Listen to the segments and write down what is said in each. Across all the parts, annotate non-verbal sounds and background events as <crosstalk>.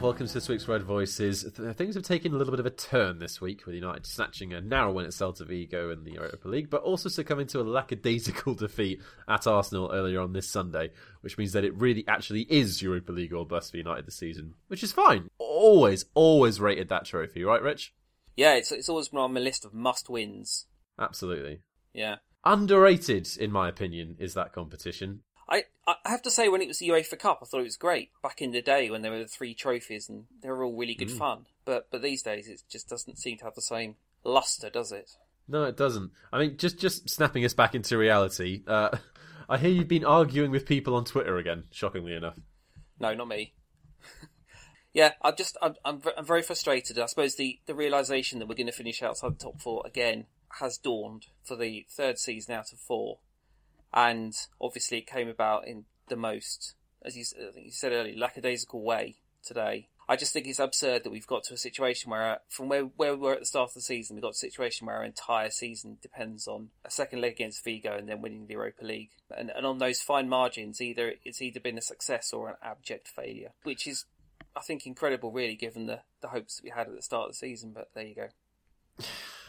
Welcome to this week's Red Voices. Th- Things have taken a little bit of a turn this week, with United snatching a narrow win at Celta Vigo in the Europa League, but also succumbing to a lackadaisical <laughs> defeat at Arsenal earlier on this Sunday, which means that it really actually is Europa League or bust for United this season, which is fine. Always, always rated that trophy, right, Rich? Yeah, it's it's always been on my list of must wins. Absolutely. Yeah. Underrated, in my opinion, is that competition. I, I have to say, when it was the UEFA Cup, I thought it was great back in the day when there were the three trophies and they were all really good fun. But but these days, it just doesn't seem to have the same luster, does it? No, it doesn't. I mean, just just snapping us back into reality. Uh, <laughs> I hear you've been arguing with people on Twitter again. Shockingly enough. No, not me. <laughs> yeah, I'm just I'm I'm, I'm very frustrated. I suppose the the realization that we're going to finish outside the top four again has dawned for the third season out of four, and obviously it came about in the most, as you I think you said earlier, lackadaisical way today. I just think it's absurd that we've got to a situation where, from where where we were at the start of the season, we've got a situation where our entire season depends on a second leg against Vigo and then winning the Europa League. And, and on those fine margins, either it's either been a success or an abject failure, which is, I think, incredible, really, given the, the hopes that we had at the start of the season. But there you go.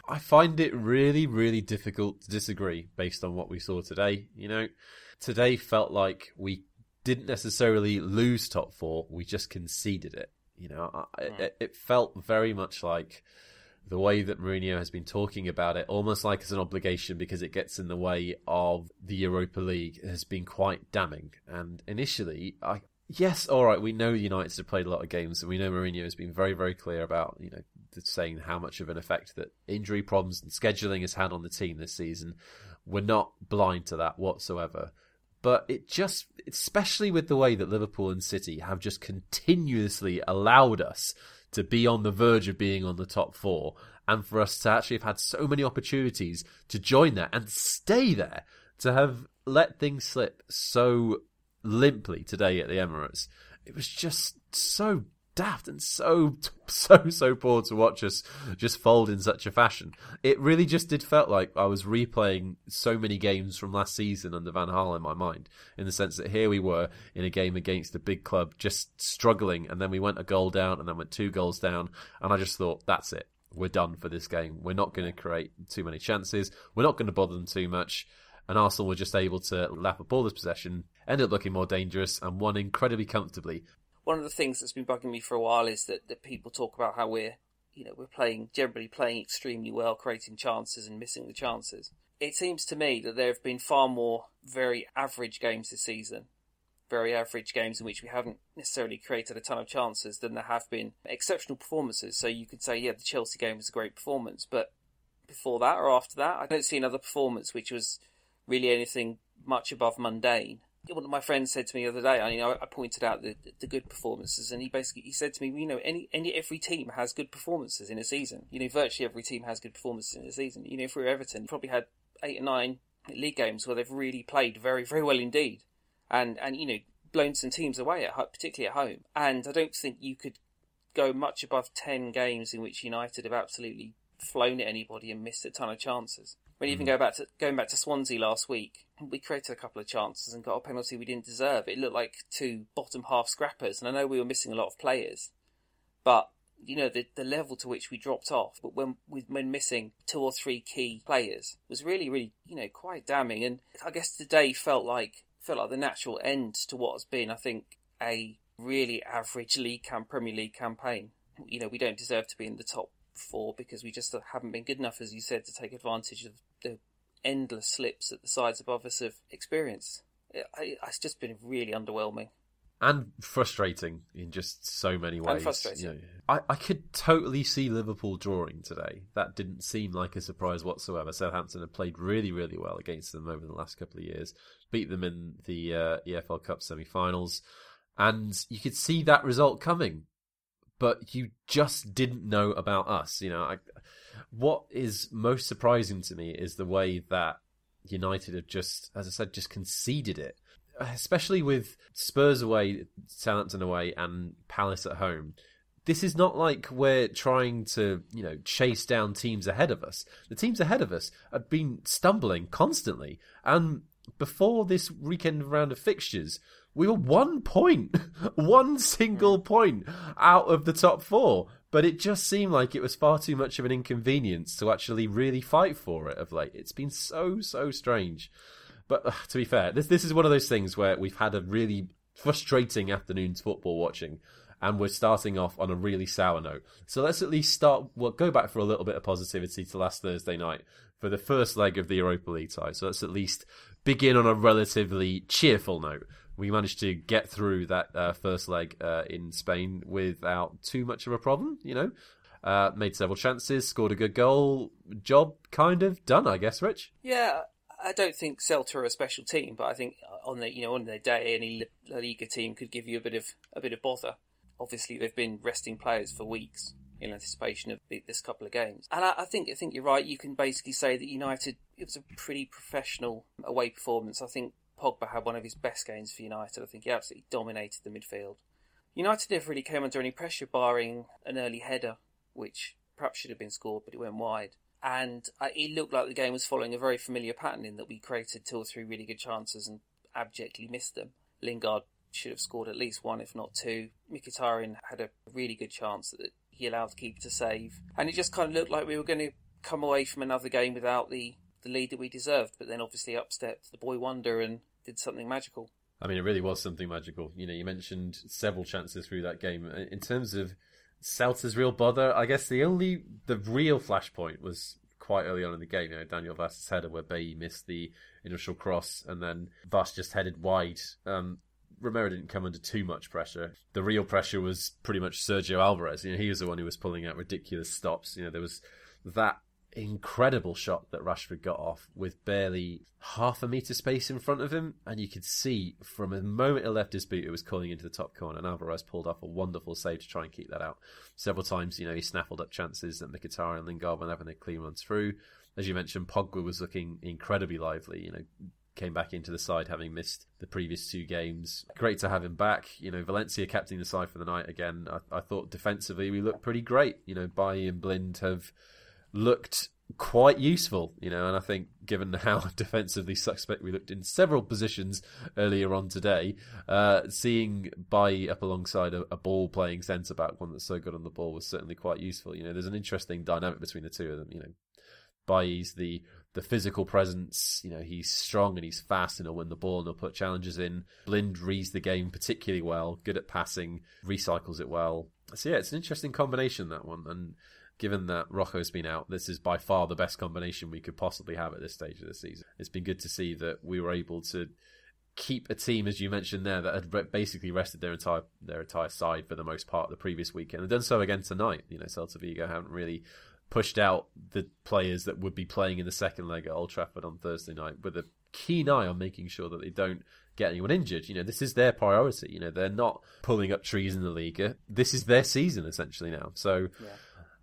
I find it really, really difficult to disagree based on what we saw today. You know, today felt like we didn't necessarily lose top four; we just conceded it. You know, I, hmm. it, it felt very much like the way that Mourinho has been talking about it, almost like it's an obligation because it gets in the way of the Europa League, has been quite damning. And initially, I yes, all right, we know United have played a lot of games, and we know Mourinho has been very, very clear about you know saying how much of an effect that injury problems and scheduling has had on the team this season. We're not blind to that whatsoever. But it just, especially with the way that Liverpool and City have just continuously allowed us to be on the verge of being on the top four, and for us to actually have had so many opportunities to join there and stay there, to have let things slip so limply today at the Emirates, it was just so daft and so so so poor to watch us just fold in such a fashion. It really just did felt like I was replaying so many games from last season under Van Gaal in my mind, in the sense that here we were in a game against a big club, just struggling, and then we went a goal down, and then went two goals down, and I just thought that's it. We're done for this game. We're not going to create too many chances. We're not going to bother them too much. And Arsenal were just able to lap up all this possession, end up looking more dangerous, and won incredibly comfortably One of the things that's been bugging me for a while is that, that people talk about how we're, you know, we're playing generally playing extremely well, creating chances and missing the chances. It seems to me that there have been far more very average games this season, very average games in which we haven't necessarily created a ton of chances than there have been exceptional performances. So you could say, yeah, the Chelsea game was a great performance, but before that or after that, I don't see another performance which was really anything much above mundane. One of my friends said to me the other day, I mean, I I pointed out the, the good performances, and he basically he said to me, you know, any, any every team has good performances in a season. You know, virtually every team has good performances in a season. You know, if we were Everton, you probably had eight or nine league games where they've really played very, very well indeed, and and you know, blown some teams away at particularly at home. And I don't think you could go much above ten games in which United have absolutely flown at anybody and missed a ton of chances. When you even hmm. go back to going back to Swansea last week, we created a couple of chances and got a penalty we didn't deserve. It looked like two bottom half scrappers, and I know we were missing a lot of players, but you know the the level to which we dropped off. But when we when missing two or three key players was really really you know quite damning. And I guess today felt like felt like the natural end to what has been I think a really average league camp Premier League campaign. You know we don't deserve to be in the top four because we just haven't been good enough, as you said, to take advantage of the endless slips at the sides above us have experienced. It, it's just been really underwhelming. and frustrating in just so many ways. frustrating. You know, I, I could totally see Liverpool drawing today. That didn't seem like a surprise whatsoever. Southampton have played really, really well against them over the last couple of years, beat them in the uh, EFL Cup semi-finals, and you could see that result coming. But you just didn't know about us. You know, I, what is most surprising to me is the way that United have just, as I said, just conceded it especially with Spurs away, Southampton away, and Palace at home. This is not like we're trying to, you know, chase down teams ahead of us. The teams ahead of us have been stumbling constantly, and before this weekend round of fixtures, we were one point, <laughs> one single point out of the top four. But it just seemed like it was far too much of an inconvenience to actually really fight for it of late. It's been so, so strange. But uh, to be fair, this this is one of those things where we've had a really frustrating afternoon's football watching, and we're starting off on a really sour note. So let's at least start. Well, go back for a little bit of positivity to last Thursday night for the first leg of the Europa League tie. So let's at least begin on a relatively cheerful note. We managed to get through that uh, first leg uh, in Spain without too much of a problem. You know, uh, made several chances, scored a good goal. Job kind of done, I guess. Rich. Yeah, I don't think Celta are a special team, but I think on the you know on their day, any La Liga team could give you a bit of a bit of bother. Obviously, they've been resting players for weeks in anticipation of this couple of games, and I, I think I think you're right. You can basically say that United it was a pretty professional away performance. I think Pogba had one of his best games for United. I think he absolutely dominated the midfield. United never really came under any pressure, barring an early header, which perhaps should have been scored, but it went wide and uh, it looked like the game was following a very familiar pattern in that we created two or three really good chances and abjectly missed them. Lingard should have scored at least one, if not two. Mkhitaryan had a really good chance that he allowed the keeper to save, and it just kind of looked like we were going to come away from another game without the, the lead that we deserved. But then obviously up stepped the boy wonder and did something magical. I mean, it really was something magical. You know, you mentioned several chances through that game. In terms of Celta's real bother. I guess the only the real flashpoint was quite early on in the game. You know, Daniel Vaz's header where Bay missed the initial cross, and then Vaz just headed wide. Um, Romero didn't come under too much pressure. The real pressure was pretty much Sergio Alvarez. You know, he was the one who was pulling out ridiculous stops. You know, there was that incredible shot that Rashford got off with barely half a metre space in front of him. And you could see from the moment it left his boot, it was calling into the top corner. And Alvarez pulled off a wonderful save to try and keep that out. Several times, you know, he snaffled up chances that Mkhitaryan and Lingard were having a clean run through. As you mentioned, Pogba was looking incredibly lively, you know, came back into the side having missed the previous two games. Great to have him back. You know, Valencia captaining the side for the night again. I, I thought defensively we looked pretty great. You know, Bailly and Blind have looked quite useful, you know, and I think given how <laughs> defensively suspect we looked in several positions earlier on today, uh, seeing Bailly up alongside a, a ball playing centre back, one that's so good on the ball, was certainly quite useful. You know, there's an interesting dynamic between the two of them. You know, Bailly's the the physical presence. You know, he's strong and he's fast and he'll win the ball and he'll put challenges in. Blind reads the game particularly well, good at passing, recycles it well. So yeah, it's an interesting combination that one and given that Rojo's been out, this is by far the best combination we could possibly have at this stage of the season. It's been good to see that we were able to keep a team, as you mentioned there, that had basically rested their entire their entire side for the most part the previous weekend, and done so again tonight. You know, Celta Vigo haven't really pushed out the players that would be playing in the second leg at Old Trafford on Thursday night with a keen eye on making sure that they don't get anyone injured. You know, this is their priority. You know, they're not pulling up trees in the Liga. This is their season essentially now. So. Yeah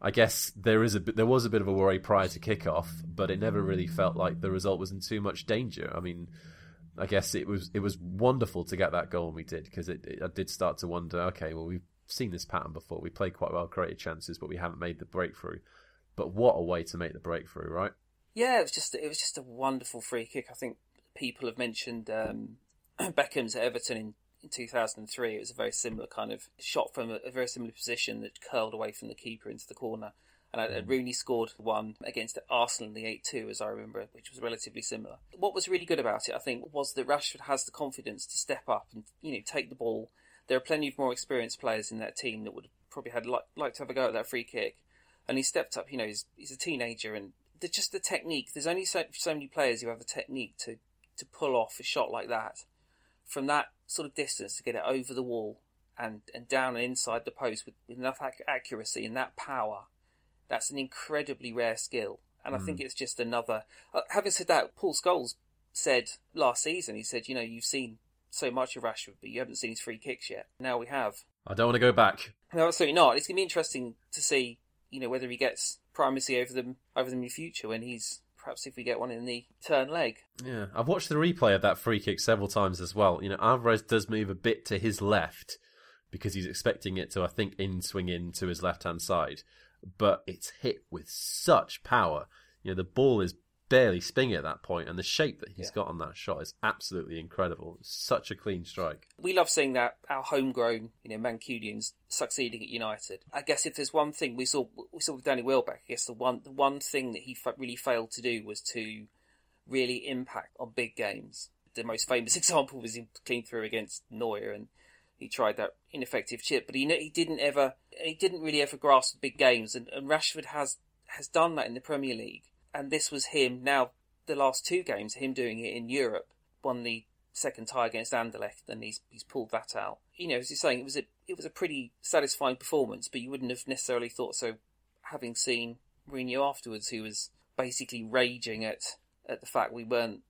I guess there is a there was a bit of a worry prior to kickoff, but it never really felt like the result was in too much danger. I mean, I guess it was it was wonderful to get that goal when we did because it, it, I did start to wonder. Okay, well we've seen this pattern before. We played quite well, created chances, but we haven't made the breakthrough. But what a way to make the breakthrough, right? Yeah, it was just it was just a wonderful free kick. I think people have mentioned um, <clears throat> Beckham's at Everton in in 2003, it was a very similar kind of shot from a, a very similar position that curled away from the keeper into the corner. And mm. Rooney scored one against Arsenal in the 8 2, as I remember, which was relatively similar. What was really good about it, I think, was that Rashford has the confidence to step up and you know take the ball. There are plenty of more experienced players in that team that would probably had like, like to have a go at that free kick. And he stepped up, you know, he's, he's a teenager and the, just the technique. There's only so, so many players who have a technique to, to pull off a shot like that from that sort of distance to get it over the wall and, and down and inside the post with, with enough ac- accuracy and that power, that's an incredibly rare skill. And mm. I think mm. it's just another. Uh, having said that, Paul Scholes said last season, he said, you know, you've seen so much of Rashford, but you haven't seen his free kicks yet. Now we have. I don't want to go back. No, absolutely not. It's going to be interesting to see, you know, whether he gets primacy over them over them in the future when he's perhaps if we get one in the turn leg. Yeah, I've watched the replay of that free kick several times as well. You know, Alvarez does move a bit to his left because he's expecting it to, I think, in swing in to his left hand side, but it's hit with such power. You know, the ball is barely spinning at that point, and the shape that he's Yeah. got on that shot is absolutely incredible. Such a clean strike. We love seeing that our homegrown, you know, Mancunians succeeding at United. I guess if there's one thing we saw, we saw with Danny Welbeck. I guess the one, the one thing that he fa- really failed to do was to really impact on big games. The most famous <laughs> example was him clean through against Neuer, and he tried that ineffective chip, but he he didn't ever, he didn't really ever grasp the big games, and, and Rashford has has done that in the Premier League, and this was him. Now the last two games, him doing it in Europe, won the second tie against Anderlecht, and he's he's pulled that out. You know, as you're saying, it was a it was a pretty satisfying performance, but you wouldn't have necessarily thought so, having seen Mourinho afterwards, who was basically raging at at the fact we weren't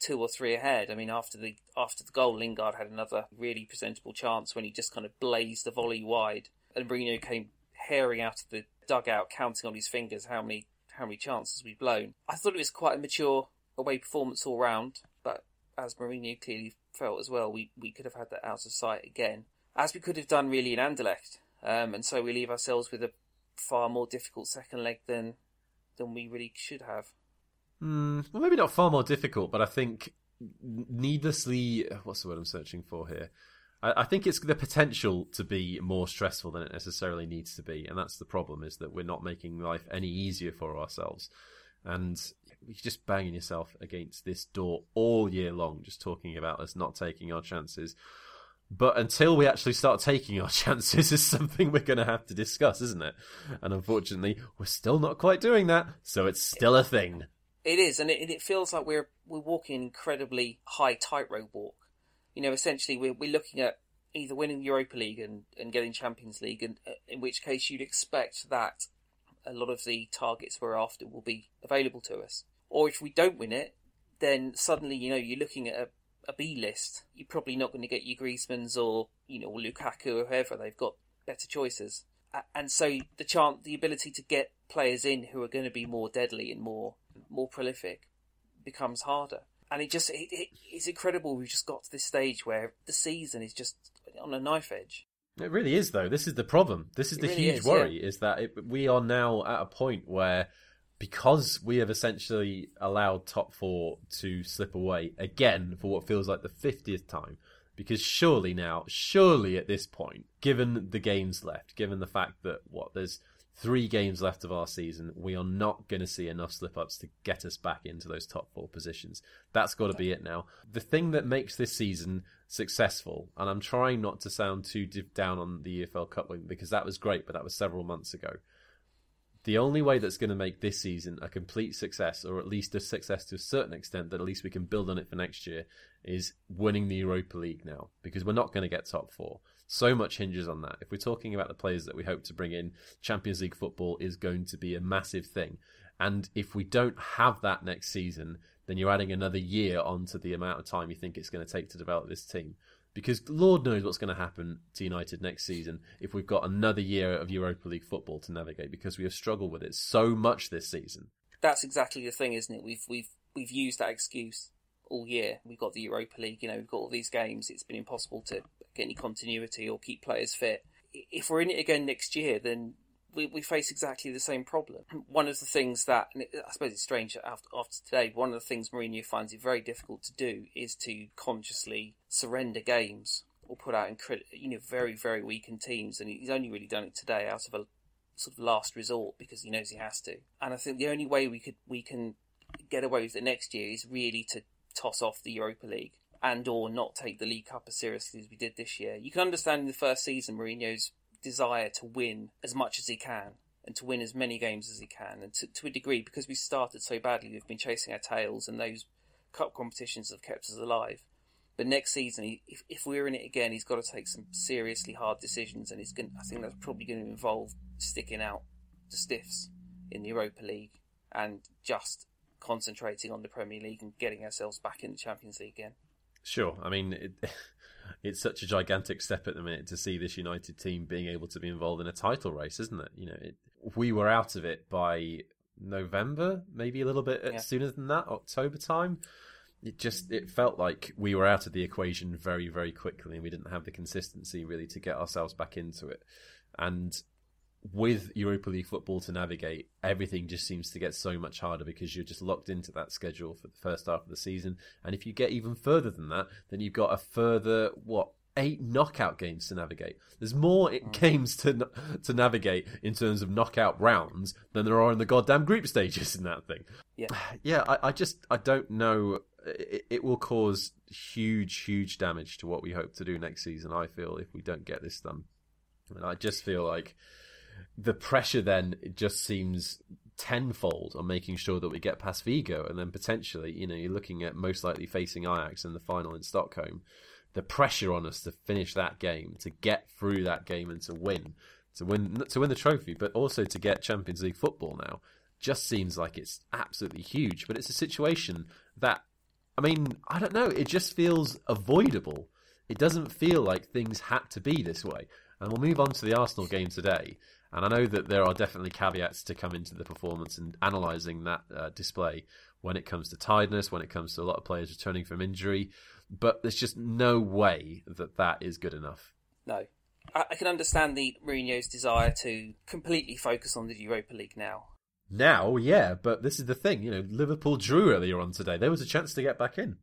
two or three ahead. I mean, after the after the goal, Lingard had another really presentable chance when he just kind of blazed the volley wide, and Mourinho came herring out of the dugout, counting on his fingers how many how many chances we've blown. I thought it was quite a mature away performance all round, but as Mourinho clearly felt as well, we, we could have had that out of sight again, as we could have done really in Anderlecht. Um, and so we leave ourselves with a far more difficult second leg than than we really should have. Mm, well, maybe not far more difficult, but I think needlessly. What's the word I'm searching for here? I, I think it's the potential to be more stressful than it necessarily needs to be, and that's the problem: is that we're not making life any easier for ourselves, and you're just banging yourself against this door all year long, just talking about us not taking our chances. But until we actually start taking our <laughs> chances is something we're going to have to discuss, isn't it? And unfortunately, we're still not quite doing that, so it's still a thing. It is, and it, it feels like we're we're walking an incredibly high tightrope walk. You know, essentially we're we're looking at either winning the Europa League and, and getting Champions League, and uh, in which case you'd expect that a lot of the targets we're after will be available to us. Or if we don't win it, then suddenly you know you're looking at a, a B list. You're probably not going to get your Griezmanns or you know Lukaku or whoever. They've got better choices, and so the chance, the ability to get players in who are going to be more deadly and more more prolific becomes harder. And it just it, it, it's incredible. We've just got to this stage where the season is just on a knife edge. It really is, though. This is the problem. This is It the really huge is, worry: is that it, we are now at a point where, because we have essentially allowed top four to slip away again for what feels like the fiftieth time. Because surely now, surely at this point, given the games left, given the fact that what there's three games left of our season, we are not going to see enough slip ups to get us back into those top four positions. That's got to be it now. The thing that makes this season successful, and I'm trying not to sound too down on the EFL Cup win because that was great, but that was several months ago. The only way that's going to make this season a complete success, or at least a success to a certain extent, that at least we can build on it for next year, is winning the Europa League now, because we're not going to get top four. So much hinges on that. If we're talking about the players that we hope to bring in, Champions League football is going to be a massive thing. And if we don't have that next season, then you're adding another year onto the amount of time you think it's going to take to develop this team. Because Lord knows what's going to happen to United next season if we've got another year of Europa League football to navigate, because we have struggled with it so much this season. That's exactly the thing, isn't it? We've we've we've used that excuse all year. We've got the Europa League, you know, we've got all these games. It's been impossible to get any continuity or keep players fit. If we're in it again next year, then we, we face exactly the same problem. One of the things that, I suppose it's strange after, after today, one of the things Mourinho finds it very difficult to do is to consciously surrender games or put out incredible, you know, very, very weakened teams. And he's only really done it today out of a sort of last resort because he knows he has to. And I think the only way we could, we can get away with it next year is really to toss off the Europa League and or not take the League Cup as seriously as we did this year. You can understand in the first season Mourinho's desire to win as much as he can and to win as many games as he can. And to, to a degree, because we started so badly, we've been chasing our tails and those cup competitions have kept us alive. But next season, if, if we're in it again, he's got to take some seriously hard decisions, and he's going. I think that's probably going to involve sticking out the stiffs in the Europa League and just concentrating on the Premier League and getting ourselves back in the Champions League again. Sure. I mean, it, <laughs> it's such a gigantic step at the minute to see this United team being able to be involved in a title race, isn't it? You know, it, we were out of it by November, maybe a little bit uh, Yeah. sooner than that, October time. It just it felt like we were out of the equation very very quickly, and we didn't have the consistency really to get ourselves back into it. And with Europa League football to navigate, everything just seems to get so much harder because you're just locked into that schedule for the first half of the season. And if you get even further than that, then you've got a further, what, eight knockout games to navigate. There's more mm. games to to navigate in terms of knockout rounds than there are in the goddamn group stages in that thing. Yeah, <sighs> yeah. I, I just I don't know. It, it, will cause huge, huge damage to what we hope to do next season. I feel if we don't get this done, and I just feel like the pressure then just seems tenfold on making sure that we get past Vigo, and then potentially, you know, you're looking at most likely facing Ajax in the final in Stockholm the pressure on us to finish that game, to get through that game and to win, to win to win the trophy, but also to get Champions League football now, just seems like it's absolutely huge. But it's a situation that, I mean, I don't know. It just feels avoidable. It doesn't feel like things had to be this way. And we'll move on to the Arsenal game today. And I know that there are definitely caveats to come into the performance and analysing that uh, display when it comes to tiredness, when it comes to a lot of players returning from injury but there's just no way that that is good enough. No. I, can understand the Mourinho's desire to completely focus on the Europa League now. Now, yeah, but this is the thing. You know, Liverpool drew earlier on today. There was a chance to get back in.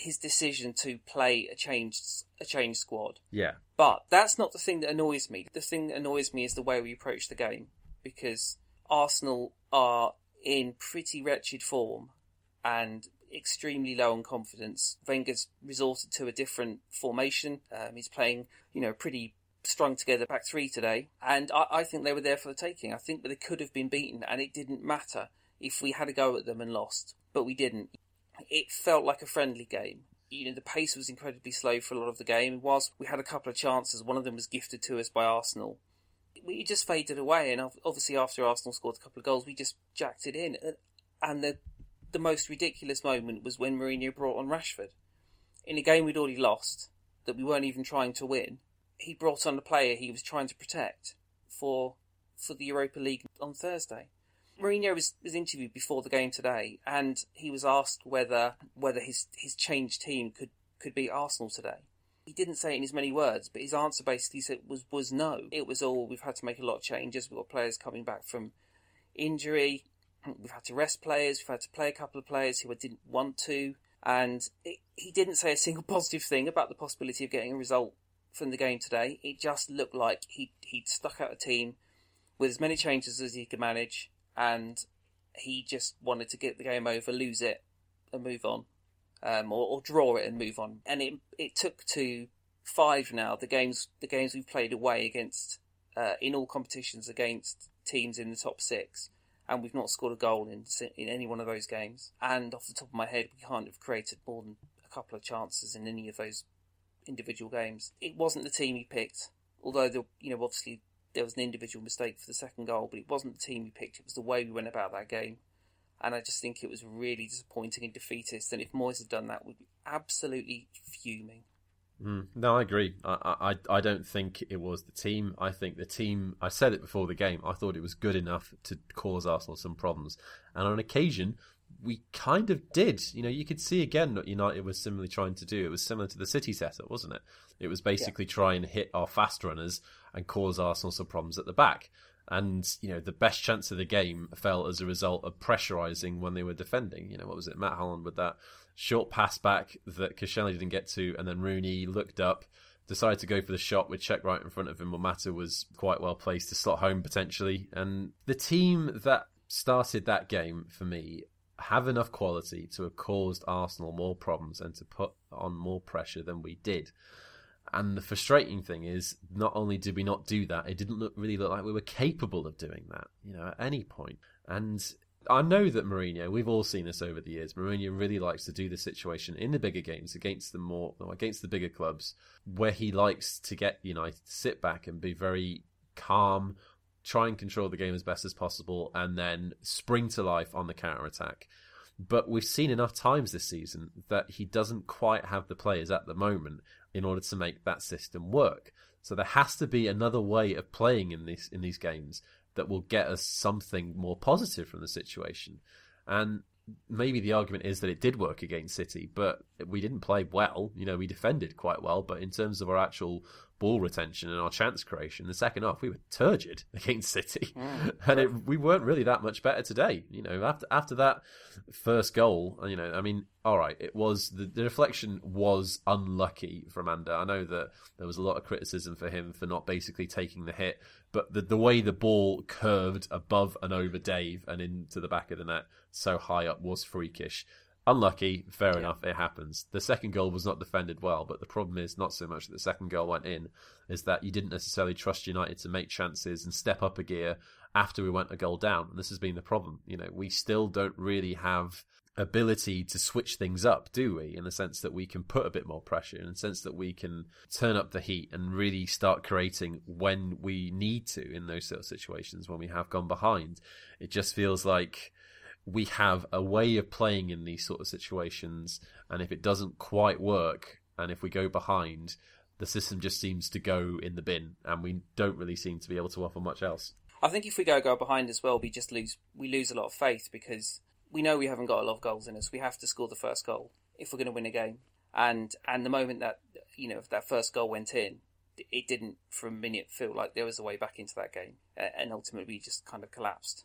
His decision to play a changed a changed squad. Yeah. But that's not the thing that annoys me. The thing that annoys me is the way we approach the game because Arsenal are in pretty wretched form and extremely low on confidence. Wenger's resorted to a different formation. Um, he's playing, you know, pretty strung together back three today, and I, I, think they were there for the taking. I think that they could have been beaten, and it didn't matter if we had a go at them and lost, but we didn't. It felt like a friendly game. You know, the pace was incredibly slow for a lot of the game. Whilst we had a couple of chances, one of them was gifted to us by Arsenal. We just faded away, and obviously after Arsenal scored a couple of goals, we just jacked it in. And the the most ridiculous moment was when Mourinho brought on Rashford. In a game we'd already lost, that we weren't even trying to win, he brought on a player he was trying to protect for for the Europa League on Thursday. Mourinho was, was interviewed before the game today, and he was asked whether whether his his changed team could could beat Arsenal today. He didn't say it in as many words, but his answer basically said was was no. It was all we've had to make a lot of changes. We've got players coming back from injury. We've had to rest players. We've had to play a couple of players who I didn't want to, and it, he didn't say a single <laughs> positive thing about the possibility of getting a result from the game today. It just looked like he he'd stuck out a team with as many changes as he could manage, and he just wanted to get the game over, lose it, and move on, um, or, or draw it and move on. And it it took to five now the games the games we've played away against uh, in all competitions against teams in the top six and we've not scored a goal in in any one of those games. And off the top of my head, we can't have created more than a couple of chances in any of those individual games. It wasn't the team he picked, although the, you know obviously there was an individual mistake for the second goal, but it wasn't the team we picked. It was the way we went about that game. And I just think it was really disappointing and defeatist. And if Moyes had done that, we'd be absolutely fuming. Mm, no, I agree. I, I I don't think it was the team. I think the team. I said it before the game. I thought it was good enough to cause Arsenal some problems, and on occasion we kind of did. You know, you could see again what United was similarly trying to do. It was similar to the City setup, wasn't it? It was basically yeah. try and hit our fast runners and cause Arsenal some problems at the back. And you know, the best chance of the game fell as a result of pressurising when they were defending. You know, what was it, Matt Holland with that short pass back that Koscielny didn't get to, and then Rooney looked up, decided to go for the shot with Cech right in front of him. Morata was quite well placed to slot home potentially. And the team that started that game for me have enough quality to have caused Arsenal more problems and to put on more pressure than we did. And the frustrating thing is, not only did we not do that, it didn't look really look like we were capable of doing that, you know, at any point. And I know that Mourinho, we've all seen this over the years. Mourinho really likes to do the situation in the bigger games against the more against the bigger clubs, where he likes to get United to sit back and be very calm, try and control the game as best as possible, and then spring to life on the counter attack. But we've seen enough times this season that he doesn't quite have the players at the moment in order to make that system work. So there has to be another way of playing in these in these games that will get us something more positive from the situation. And maybe the argument is that it did work against City, but we didn't play well. You know, we defended quite well, but in terms of our actual ball retention and our chance creation, the second half we were turgid <laughs> against City, mm, and it, we weren't really that much better today. You know, after after that first goal, you know, I mean, all right, it was the, the reflection was unlucky from Ander. I know that there was a lot of criticism for him for not basically taking the hit, but the the way the ball curved above and over Dave and into the back of the net so high up was freakish. Unlucky, fair yeah. enough, it happens. The second goal was not defended well, but the problem is not so much that the second goal went in, is that you didn't necessarily trust United to make chances and step up a gear after we went a goal down. And this has been the problem. You know, we still don't really have ability to switch things up, do we? In the sense that we can put a bit more pressure, in the sense that we can turn up the heat and really start creating when we need to in those sort of situations when we have gone behind. It just feels like we have a way of playing in these sort of situations, and if it doesn't quite work, and if we go behind, the system just seems to go in the bin, and we don't really seem to be able to offer much else. I think if we go go behind as well, we just lose we lose a lot of faith because we know we haven't got a lot of goals in us. We have to score the first goal if we're going to win a game. And and the moment that you know that first goal went in, it didn't for a minute feel like there was a way back into that game, and ultimately we just kind of collapsed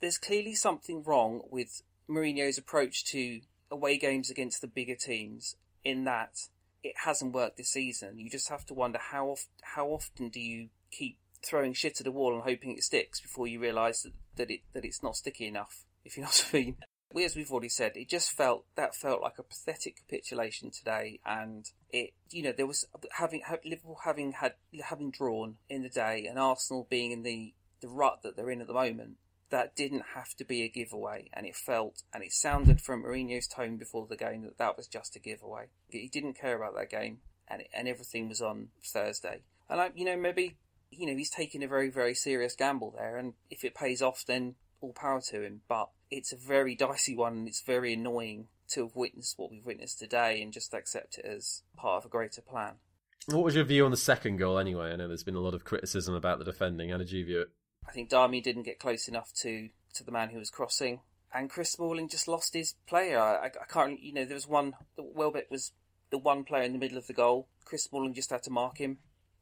there's clearly something wrong with Mourinho's approach to away games against the bigger teams in that it hasn't worked this season. You just have to wonder how how often do you keep throwing shit at the wall and hoping it sticks before you realise that, that it that it's not sticky enough. <laughs> If you know what I mean. We, as we've already said, it just felt that felt like a pathetic capitulation today, and it you know there was having Liverpool having had having drawn in the day, and Arsenal being in the the rut that they're in at the moment that didn't have to be a giveaway, and it felt and it sounded from Mourinho's tone before the game that that was just a giveaway. He didn't care about that game, and and everything was on Thursday. And I, you know, maybe you know he's taking a very very serious gamble there, and if it pays off, then all power to him. But it's a very dicey one, and it's very annoying to have witnessed what we've witnessed today and just accept it as part of a greater plan. What was your view on the second goal anyway? I know there's been a lot of criticism about the defending. How did you view it? I think Darmian didn't get close enough to, to the man who was crossing, and Chris Smalling just lost his player. I, I can't, you know, there was one. Welbeck was the one player in the middle of the goal. Chris Smalling just had to mark him.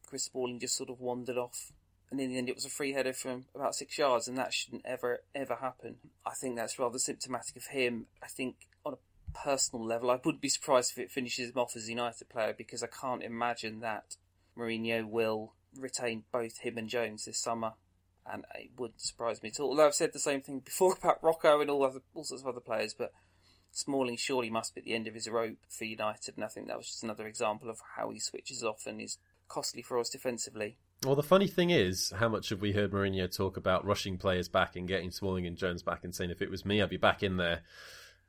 Chris Smalling just sort of wandered off, and in the end, it was a free header from about six yards, and that shouldn't ever ever happen. I think that's rather symptomatic of him. I think on a personal level, I wouldn't be surprised if it finishes him off as a United player because I can't imagine that Mourinho will retain both him and Jones this summer and it wouldn't surprise me at all. Although I've said the same thing before <laughs> about Rocco and all other all sorts of other players, but Smalling surely must be at the end of his rope for United, and I think that was just another example of how he switches off and is costly for us defensively. Well, the funny thing is, how much have we heard Mourinho talk about rushing players back and getting Smalling and Jones back and saying, if it was me, I'd be back in there.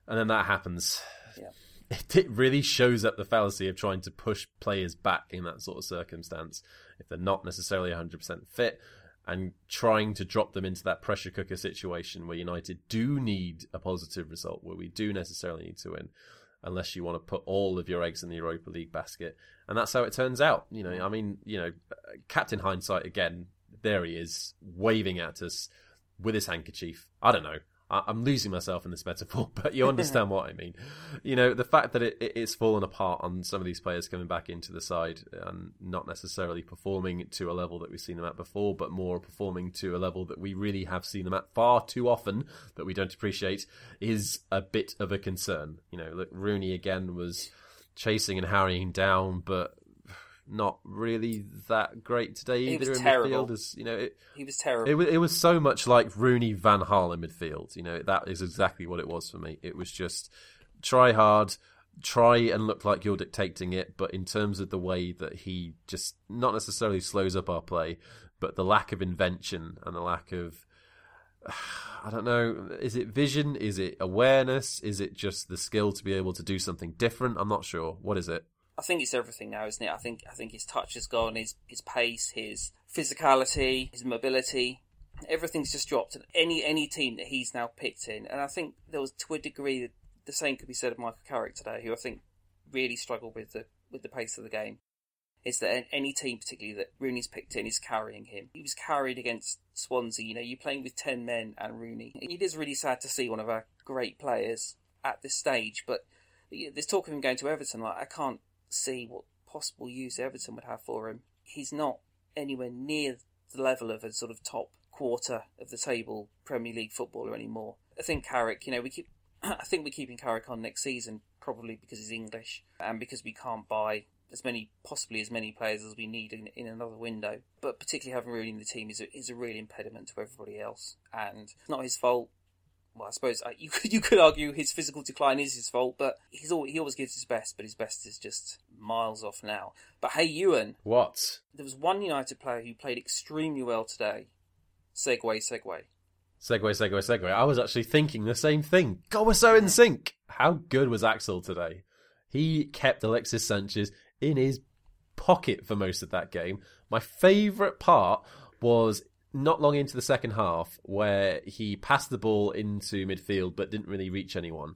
And then that happens. Yeah. <laughs> It really shows up the fallacy of trying to push players back in that sort of circumstance if they're not necessarily 100% fit and trying to drop them into that pressure cooker situation where United do need a positive result, where we do necessarily need to win, unless you want to put all of your eggs in the Europa League basket. And that's how it turns out. You know, I mean, you know, Captain Hindsight again, there he is, waving at us with his handkerchief. I don't know. I'm losing myself in this metaphor, <laughs> but you <laughs> understand what I mean. You know, the fact that it, it's fallen apart on some of these players coming back into the side and not necessarily performing to a level that we've seen them at before, but more performing to a level that we really have seen them at far too often that we don't appreciate is a bit of a concern. You know, look, Rooney again was chasing and harrying down, but not really that great today he either in terrible. midfield. As you know, it, he was terrible. It was, it was so much like Rooney Van Gaal in midfield. You know, that is exactly what it was for me. It was just try hard, try and look like you're dictating it, but in terms of the way that he just not necessarily slows up our play, but the lack of invention and the lack of <sighs> I don't know. Is it vision? Is it awareness? Is it just the skill to be able to do something different? I'm not sure. What is it? I think it's everything now, isn't it? I think I think his touch has gone, his his pace, his physicality, his mobility, everything's just dropped. And any any team that he's now picked in, and I think there was to a degree the same could be said of Michael Carrick today, who I think really struggled with the with the pace of the game. is that any team, particularly that Rooney's picked in, is carrying him. He was carried against Swansea. You know, you're playing with 10 men and Rooney. It is really sad to see one of our great players at this stage, but there's talk of him going to Everton. Like, I can't see what possible use Everton would have for him. He's not anywhere near the level of a sort of top quarter of the table Premier League footballer anymore. I think Carrick, you know, we keep <clears throat> I think we're keeping Carrick on next season probably because he's English and because we can't buy as many, possibly as many players as we need in, in another window. But particularly having Rooney in the team is a, is a real impediment to everybody else, and it's not his fault. Well, I suppose uh, you <laughs> could you could argue his physical decline is his fault, but he's all, he always gives his best, but his best is just miles off now. But hey, Ewan, what? There was one United player who played extremely well today. Segue, segue. Segue, segue, segue. I was actually thinking the same thing. God, we're so in sync. How good was Axel today? He kept Alexis Sanchez in his pocket for most of that game. My favourite part was not long into the second half where he passed the ball into midfield but didn't really reach anyone.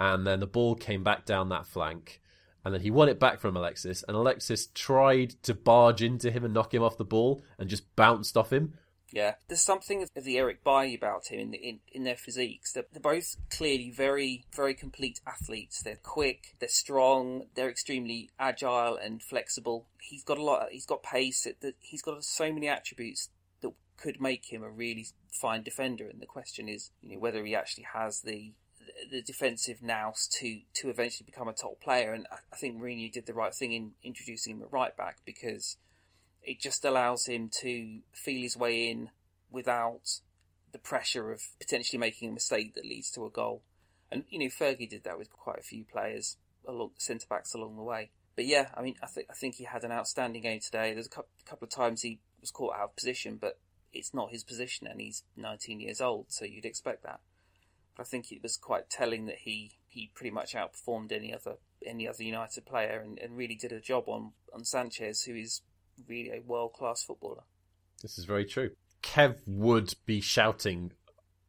And then the ball came back down that flank. And then he won it back from Alexis. And Alexis tried to barge into him and knock him off the ball and just bounced off him. Yeah, there's something of the Eric Bailly about him in, in in their physiques. They're, they're both clearly very very complete athletes. They're quick, they're strong, they're extremely agile and flexible. He's got a lot. He's got pace. He's got so many attributes that could make him a really fine defender. And the question is, you know, whether he actually has the the defensive nous to to eventually become a top player. And I think Mourinho did the right thing in introducing him at right back because it just allows him to feel his way in without the pressure of potentially making a mistake that leads to a goal. And you know, Fergie did that with quite a few players along centre backs along the way. But yeah, I mean, I think I think he had an outstanding game today. There's a couple, couple of times he was caught out of position, but it's not his position, and he's 19 years old, so you'd expect that. I think it was quite telling that he, he pretty much outperformed any other any other United player, and, and really did a job on on Sanchez, who is really a world class footballer. This is very true. Kev would be shouting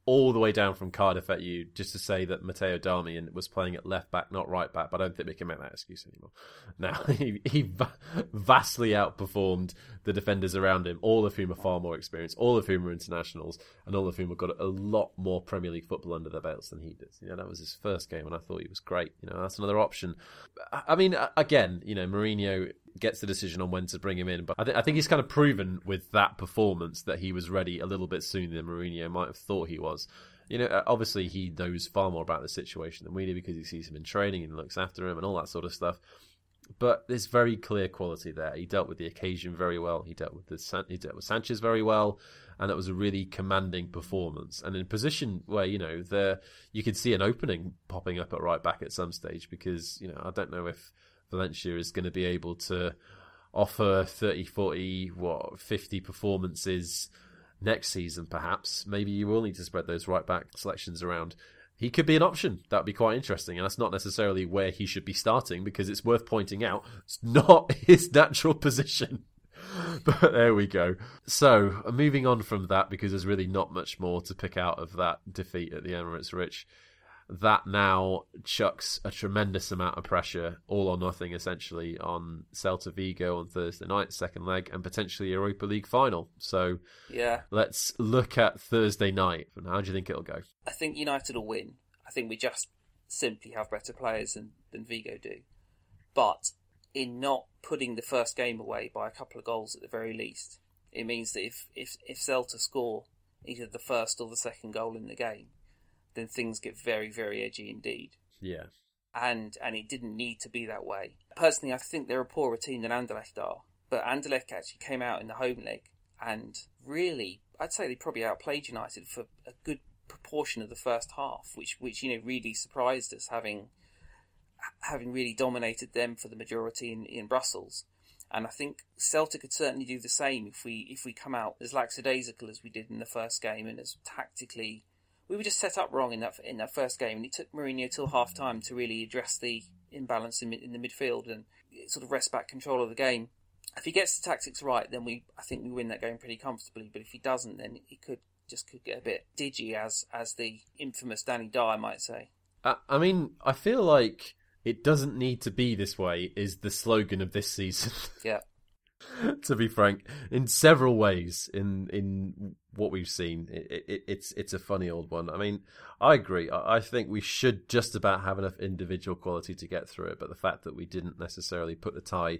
all the way down from Cardiff at you just to say that Matteo Darmian was playing at left back, not right back. But I don't think we can make that excuse anymore. Now <laughs> he, he vastly outperformed the defenders around him, all of whom are far more experienced, all of whom are internationals, and all of whom have got a lot more Premier League football under their belts than he does. You know, that was his first game, and I thought he was great. You know, that's another option. I mean, again, you know, Mourinho gets the decision on when to bring him in. But I, th- I, think he's kind of proven with that performance that he was ready a little bit sooner than Mourinho might have thought he was. You know, obviously he knows far more about the situation than we do because he sees him in training and looks after him and all that sort of stuff. But there's very clear quality there. He dealt with the occasion very well. He dealt with the San- he dealt with Sanchez very well, and it was a really commanding performance. And in a position where you know there you could see an opening popping up at right back at some stage because you know I don't know if Valencia is going to be able to offer 30, 40, what, 50 performances next season, perhaps. Maybe you will need to spread those right back selections around. He could be an option. That would be quite interesting. And that's not necessarily where he should be starting because it's worth pointing out it's not <laughs> his natural position. <laughs> but there we go. So, moving on from that, because there's really not much more to pick out of that defeat at the Emirates, Rich that now chucks a tremendous amount of pressure, all or nothing, essentially, on Celta Vigo on Thursday night, second leg, and potentially Europa League final. So, yeah, let's look at Thursday night. And how do you think it'll go? I think United will win. I think we just simply have better players than, than Vigo do. But in not putting the first game away by a couple of goals at the very least, it means that if, if, if Celta score either the first or the second goal in the game, then things get very, very edgy indeed. Yeah. And and it didn't need to be that way. Personally, I think they're a poorer team than Anderlecht are. But Anderlecht actually came out in the home leg and really, I'd say they probably outplayed United for a good proportion of the first half, which which you know really surprised us, having having really dominated them for the majority in, in Brussels. And I think Celta could certainly do the same if we if we come out as lackadaisical as we did in the first game and as tactically we were just set up wrong in that in that first game, and it took Mourinho till half time to really address the imbalance in, in the midfield and sort of wrest back control of the game. If he gets the tactics right, then we I think we win that game pretty comfortably. But if he doesn't, then he could just could get a bit digi, as as the infamous Danny Dyer might say. I mean, I feel like it doesn't need to be this way. Is the slogan of this season? Yeah. <laughs> <laughs> to be frank, in several ways, in in what we've seen, it, it, it's it's a funny old one. I mean, I agree. I, I, think we should just about have enough individual quality to get through it, but the fact that we didn't necessarily put the tie.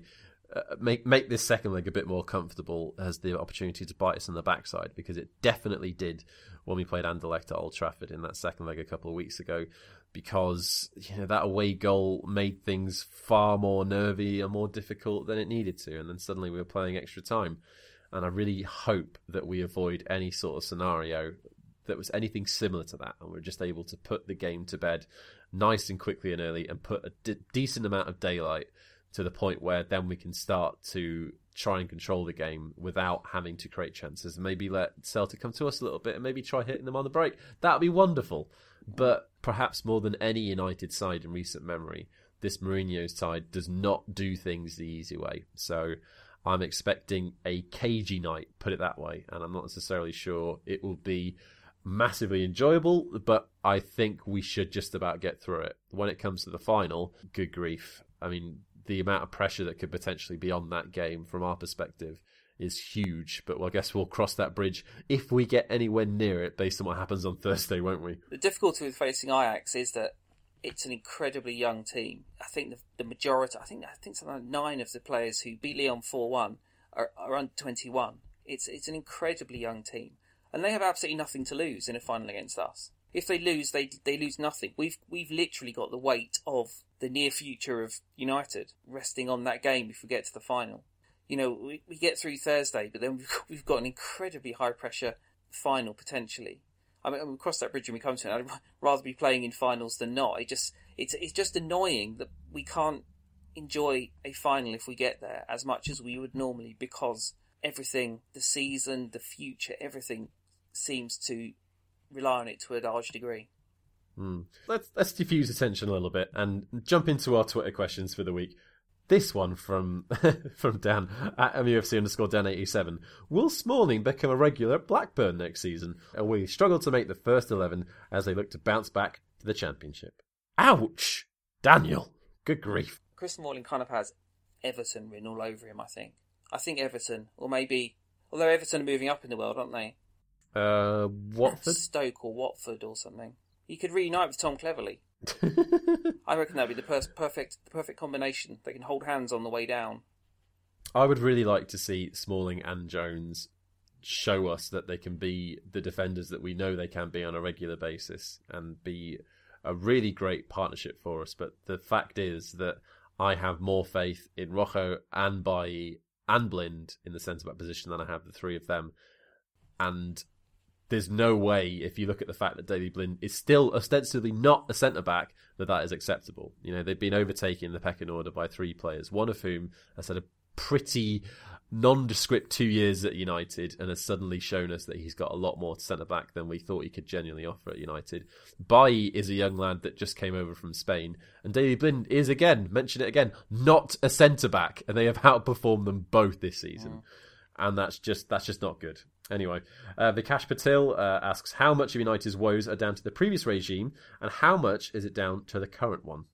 Uh, make make this second leg a bit more comfortable has the opportunity to bite us in the backside because it definitely did when we played Anderlecht at Old Trafford in that second leg a couple of weeks ago because you know that away goal made things far more nervy and more difficult than it needed to, and then suddenly we were playing extra time. And I really hope that we avoid any sort of scenario that was anything similar to that, and we're just able to put the game to bed nice and quickly and early, and put a d- decent amount of daylight to the point where then we can start to try and control the game without having to create chances. Maybe let Celtic come to us a little bit, and maybe try hitting them on the break. That'd be wonderful. But perhaps more than any United side in recent memory, this Mourinho side does not do things the easy way. So I'm expecting a cagey night, put it that way, and I'm not necessarily sure it will be massively enjoyable, but I think we should just about get through it. When it comes to the final, good grief. I mean, the amount of pressure that could potentially be on that game from our perspective is huge. But I guess we'll cross that bridge if we get anywhere near it, based on what happens on Thursday, won't we? The difficulty with facing Ajax is that it's an incredibly young team. I think the, the majority, I think, I think something like nine of the players who beat Lyon four one are, are under twenty one. It's it's an incredibly young team, and they have absolutely nothing to lose in a final against us. If they lose, they they lose nothing. We've we've literally got the weight of the near future of United resting on that game if we get to the final you know, we, we get through Thursday, but then we've got, <laughs> we've got an incredibly high pressure final potentially. I mean, we cross that bridge when we come to it. I'd <laughs> rather be playing in finals than not. It just it's it's just annoying that we can't enjoy a final if we get there as much as we would normally because everything, the season, the future, everything seems to rely on it to a large degree. Mm. Let's let's diffuse attention a little bit and jump into our Twitter questions for the week. This one from <laughs> from Dan at MUFC underscore Dan eighty seven. Will Smalling become a regular at Blackburn next season? Will he struggle to make the first eleven as they look to bounce back to the championship? Ouch! Daniel, good grief. Chris Smalling kind of has Everton written all over him. I think. I think Everton, or maybe, although Everton are moving up in the world, aren't they? Uh, Watford, Stoke, or Watford, or something. He could reunite with Tom Cleverley. <laughs> I reckon that'd be the per- perfect the perfect combination. They can hold hands on the way down. I would really like to see Smalling and Jones show us that they can be the defenders that we know they can be on a regular basis and be a really great partnership for us. But the fact is that I have more faith in Rojo and Bailly and Blind in the centre back position than I have the three of them. And there's no way, if you look at the fact that Daley Blind is still ostensibly not a centre back, that that is acceptable. You know, they've been overtaken in the pecking order by three players, one of whom has had a pretty nondescript two years at United and has suddenly shown us that he's got a lot more to centre back than we thought he could genuinely offer at United. Bailly is a young lad that just came over from Spain, and Daley Blind is again, mention it again, not a centre back, and they have outperformed them both this season. Mm. And that's just that's just not good. Anyway, uh, Vikash Patil uh, asks how much of United's woes are down to the previous regime and how much is it down to the current one?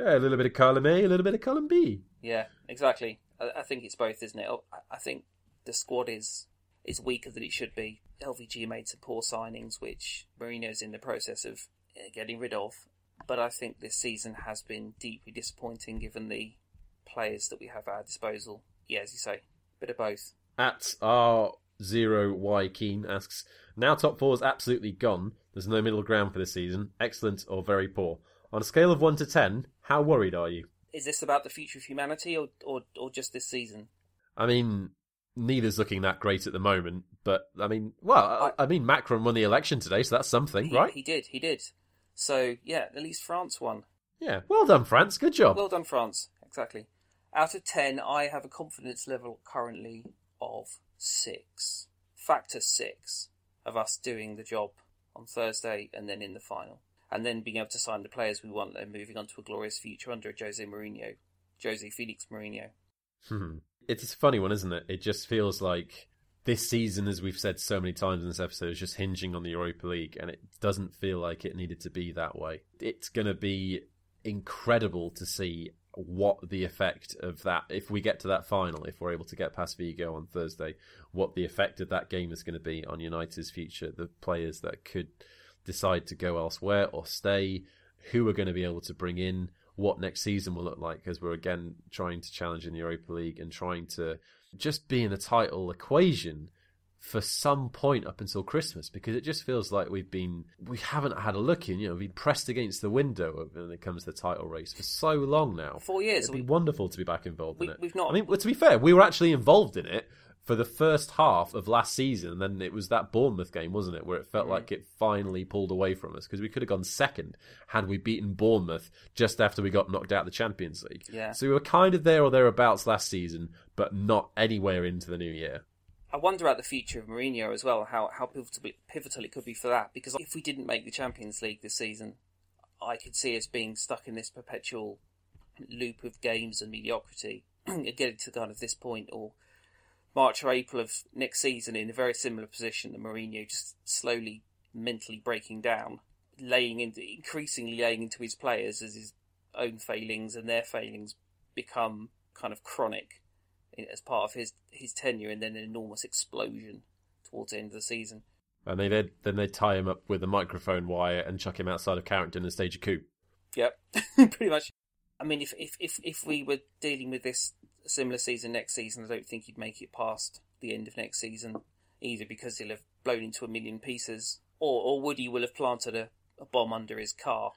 Yeah, a little bit of column A, a little bit of column B. Yeah, exactly. I, I think it's both, isn't it? I think the squad is is weaker than it should be. LVG made some poor signings, which Mourinho's in the process of uh, getting rid of. But I think this season has been deeply disappointing given the players that we have at our disposal. Yeah, as you say, bit of both. At our Zero Y Keen asks, now top four is absolutely gone. There's no middle ground for this season. Excellent or very poor. On a scale of one to ten, how worried are you? Is this about the future of humanity or or, or just this season? I mean, neither's looking that great at the moment. But I mean, well, I, I mean, Macron won the election today, so that's something, he, right? He did, he did. So yeah, at least France won. Yeah, well done, France. Good job. Well done, France. Exactly. Out of ten, I have a confidence level currently of six, factor six of us doing the job on Thursday and then in the final. And then being able to sign the players we want and moving on to a glorious future under Jose Mourinho, Jose Felix Mourinho. Hmm. It's a funny one, isn't it? It just feels like this season, as we've said so many times in this episode, is just hinging on the Europa League, and it doesn't feel like it needed to be that way. It's going to be incredible to see what the effect of that, if we get to that final, if we're able to get past Vigo on Thursday, what the effect of that game is going to be on United's future, the players that could decide to go elsewhere or stay, who we're going to be able to bring in, what next season will look like, as we're again trying to challenge in the Europa League and trying to just be in the title equation for some point up until Christmas because it just feels like we've been we haven't had a look in you know we've been pressed against the window when it comes to the title race for so long now. Four years it'd be we, wonderful to be back involved we, in it. we've not I mean well, to be fair we were actually involved in it for the first half of last season and then it was that Bournemouth game wasn't it where it felt mm-hmm. like it finally pulled away from us because we could have gone second had we beaten Bournemouth just after we got knocked out of the Champions League. Yeah. So we were kind of there or thereabouts last season but not anywhere into the new year I wonder about the future of Mourinho as well, how, how pivotal, pivotal it could be for that. Because if we didn't make the Champions League this season, I could see us being stuck in this perpetual loop of games and mediocrity, <clears throat> getting to kind of this point, or March or April of next season in a very similar position to Mourinho, just slowly mentally breaking down, laying into increasingly laying into his players as his own failings and their failings become kind of chronic as part of his his tenure, and then an enormous explosion towards the end of the season. And they then then they tie him up with a microphone wire and chuck him outside of Carrington and stage a coup. Yep, <laughs> pretty much. I mean, if if if if we were dealing with this similar season next season, I don't think he'd make it past the end of next season, either because he'll have blown into a million pieces, or or Woody will have planted a, a bomb under his car,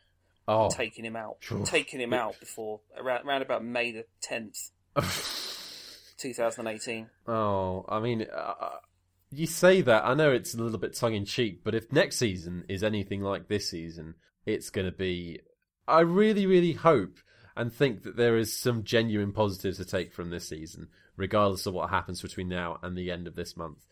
oh. taking him out, taking him out before around around about May the tenth. <laughs> 2018. Oh, I mean, uh, you say that. I know it's a little bit tongue in cheek, but if next season is anything like this season, it's going to be. I really, really hope and think that there is some genuine positives to take from this season, regardless of what happens between now and the end of this month.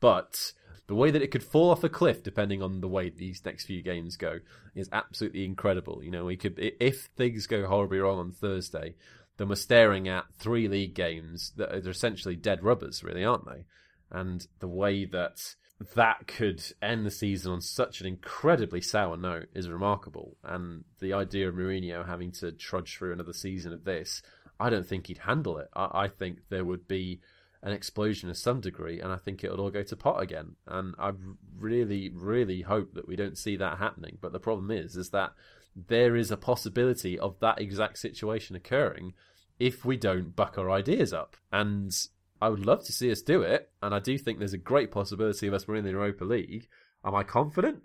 But the way that it could fall off a cliff, depending on the way these next few games go, is absolutely incredible. You know, we could if things go horribly wrong on Thursday, then we're staring at three league games that are essentially dead rubbers, really, aren't they? And the way that that could end the season on such an incredibly sour note is remarkable. And the idea of Mourinho having to trudge through another season of this, I don't think he'd handle it. I, I think there would be an explosion of some degree, and I think it would all go to pot again. And I really, really hope that we don't see that happening. But the problem is, is that there is a possibility of that exact situation occurring if we don't buck our ideas up. And I would love to see us do it, and I do think there's a great possibility of us winning the Europa League. Am I confident?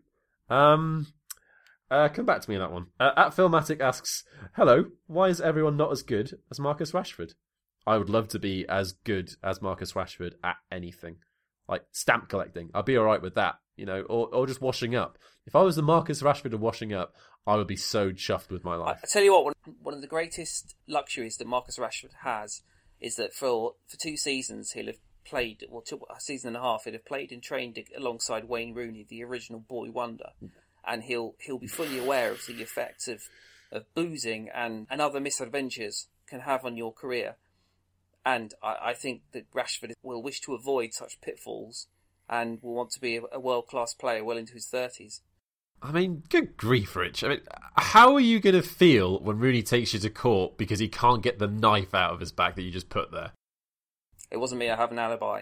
Um, uh, come back to me on that one. Uh, at Philmatic asks, "Hello, why is everyone not as good as Marcus Rashford?" I would love to be as good as Marcus Rashford at anything, like stamp collecting. I'd be all right with that, you know, or or just washing up. If I was the Marcus Rashford of washing up, I would be so chuffed with my life. I, tell you what, one, one of the greatest luxuries that Marcus Rashford has is that for for two seasons he'll have played, well, two, a season and a half, he'll have played and trained alongside Wayne Rooney, the original boy wonder, and he'll he'll be fully aware of the effects of of boozing and, and other misadventures can have on your career. And I, I think that Rashford will wish to avoid such pitfalls and will want to be a, world class player well into his 30s. I mean, good grief, Rich. I mean, how are you going to feel when Rooney takes you to court because he can't get the knife out of his back that you just put there? It wasn't me. I have an alibi.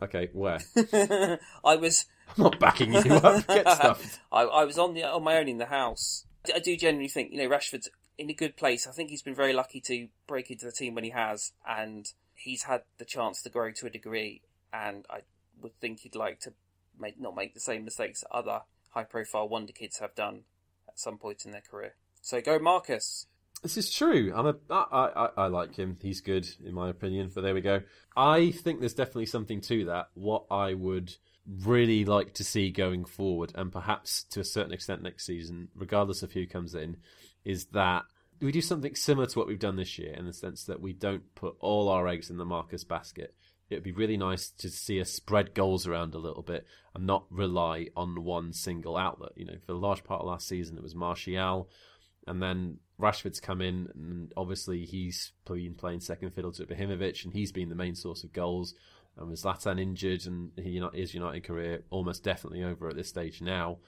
Okay, where? <laughs> I was. I'm not backing you up. <laughs> Get stuffed. I, I was on the on my own in the house. I do genuinely think you know Rashford's in a good place. I think he's been very lucky to break into the team when he has, and he's had the chance to grow to a degree. And I would think he'd like to make not make the same mistakes other high profile wonder kids have done at some point in their career. So go Marcus. This is true. I'm a, I, I, I like him. He's good in my opinion. But there we go. I think there's definitely something to that. What I would really like to see going forward, and perhaps to a certain extent next season, regardless of who comes in, is that we do something similar to what we've done this year in the sense that we don't put all our eggs in the Marcus basket it'd be really nice to see us spread goals around a little bit and not rely on one single outlet. You know, for a large part of last season, it was Martial, and then Rashford's come in, and obviously he's been playing second fiddle to Ibrahimovic, and he's been the main source of goals. And with Zlatan injured, and his United career almost definitely over at this stage now,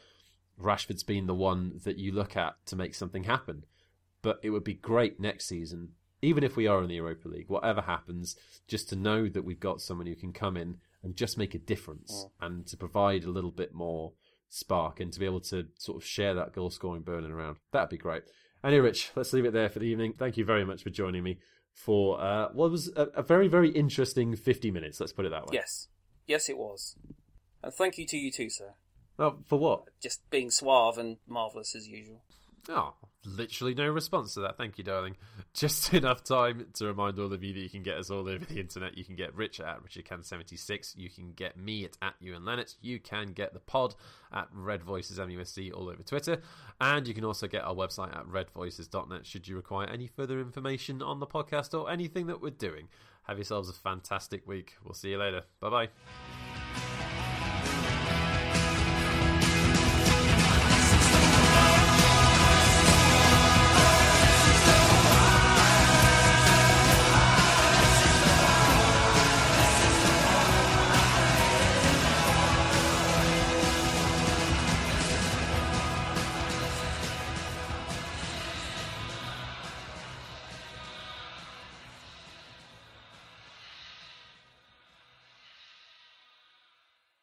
Rashford's been the one that you look at to make something happen. But it would be great next season even if we are in the Europa League, whatever happens, just to know that we've got someone who can come in and just make a difference Mm. and to provide a little bit more spark and to be able to sort of share that goal scoring burning around. That'd be great. Anyway, Rich, let's leave it there for the evening. Thank you very much for joining me for uh, what was a, a very, very interesting 50 minutes. Let's put it that way. Yes. Yes, it was. And thank you to you too, sir. Well, for what? Just being suave and marvellous as usual. Oh, literally no response to that. Thank you, darling. <laughs> Just enough time to remind all of you that you can get us all over the internet. You can get Rich at RichardCan76. You can get me at, at Ewan Lennox. You can get the pod at Red Voices MUFC all over Twitter. And you can also get our website at redvoices.net should you require any further information on the podcast or anything that we're doing. Have yourselves a fantastic week. We'll see you later. Bye bye.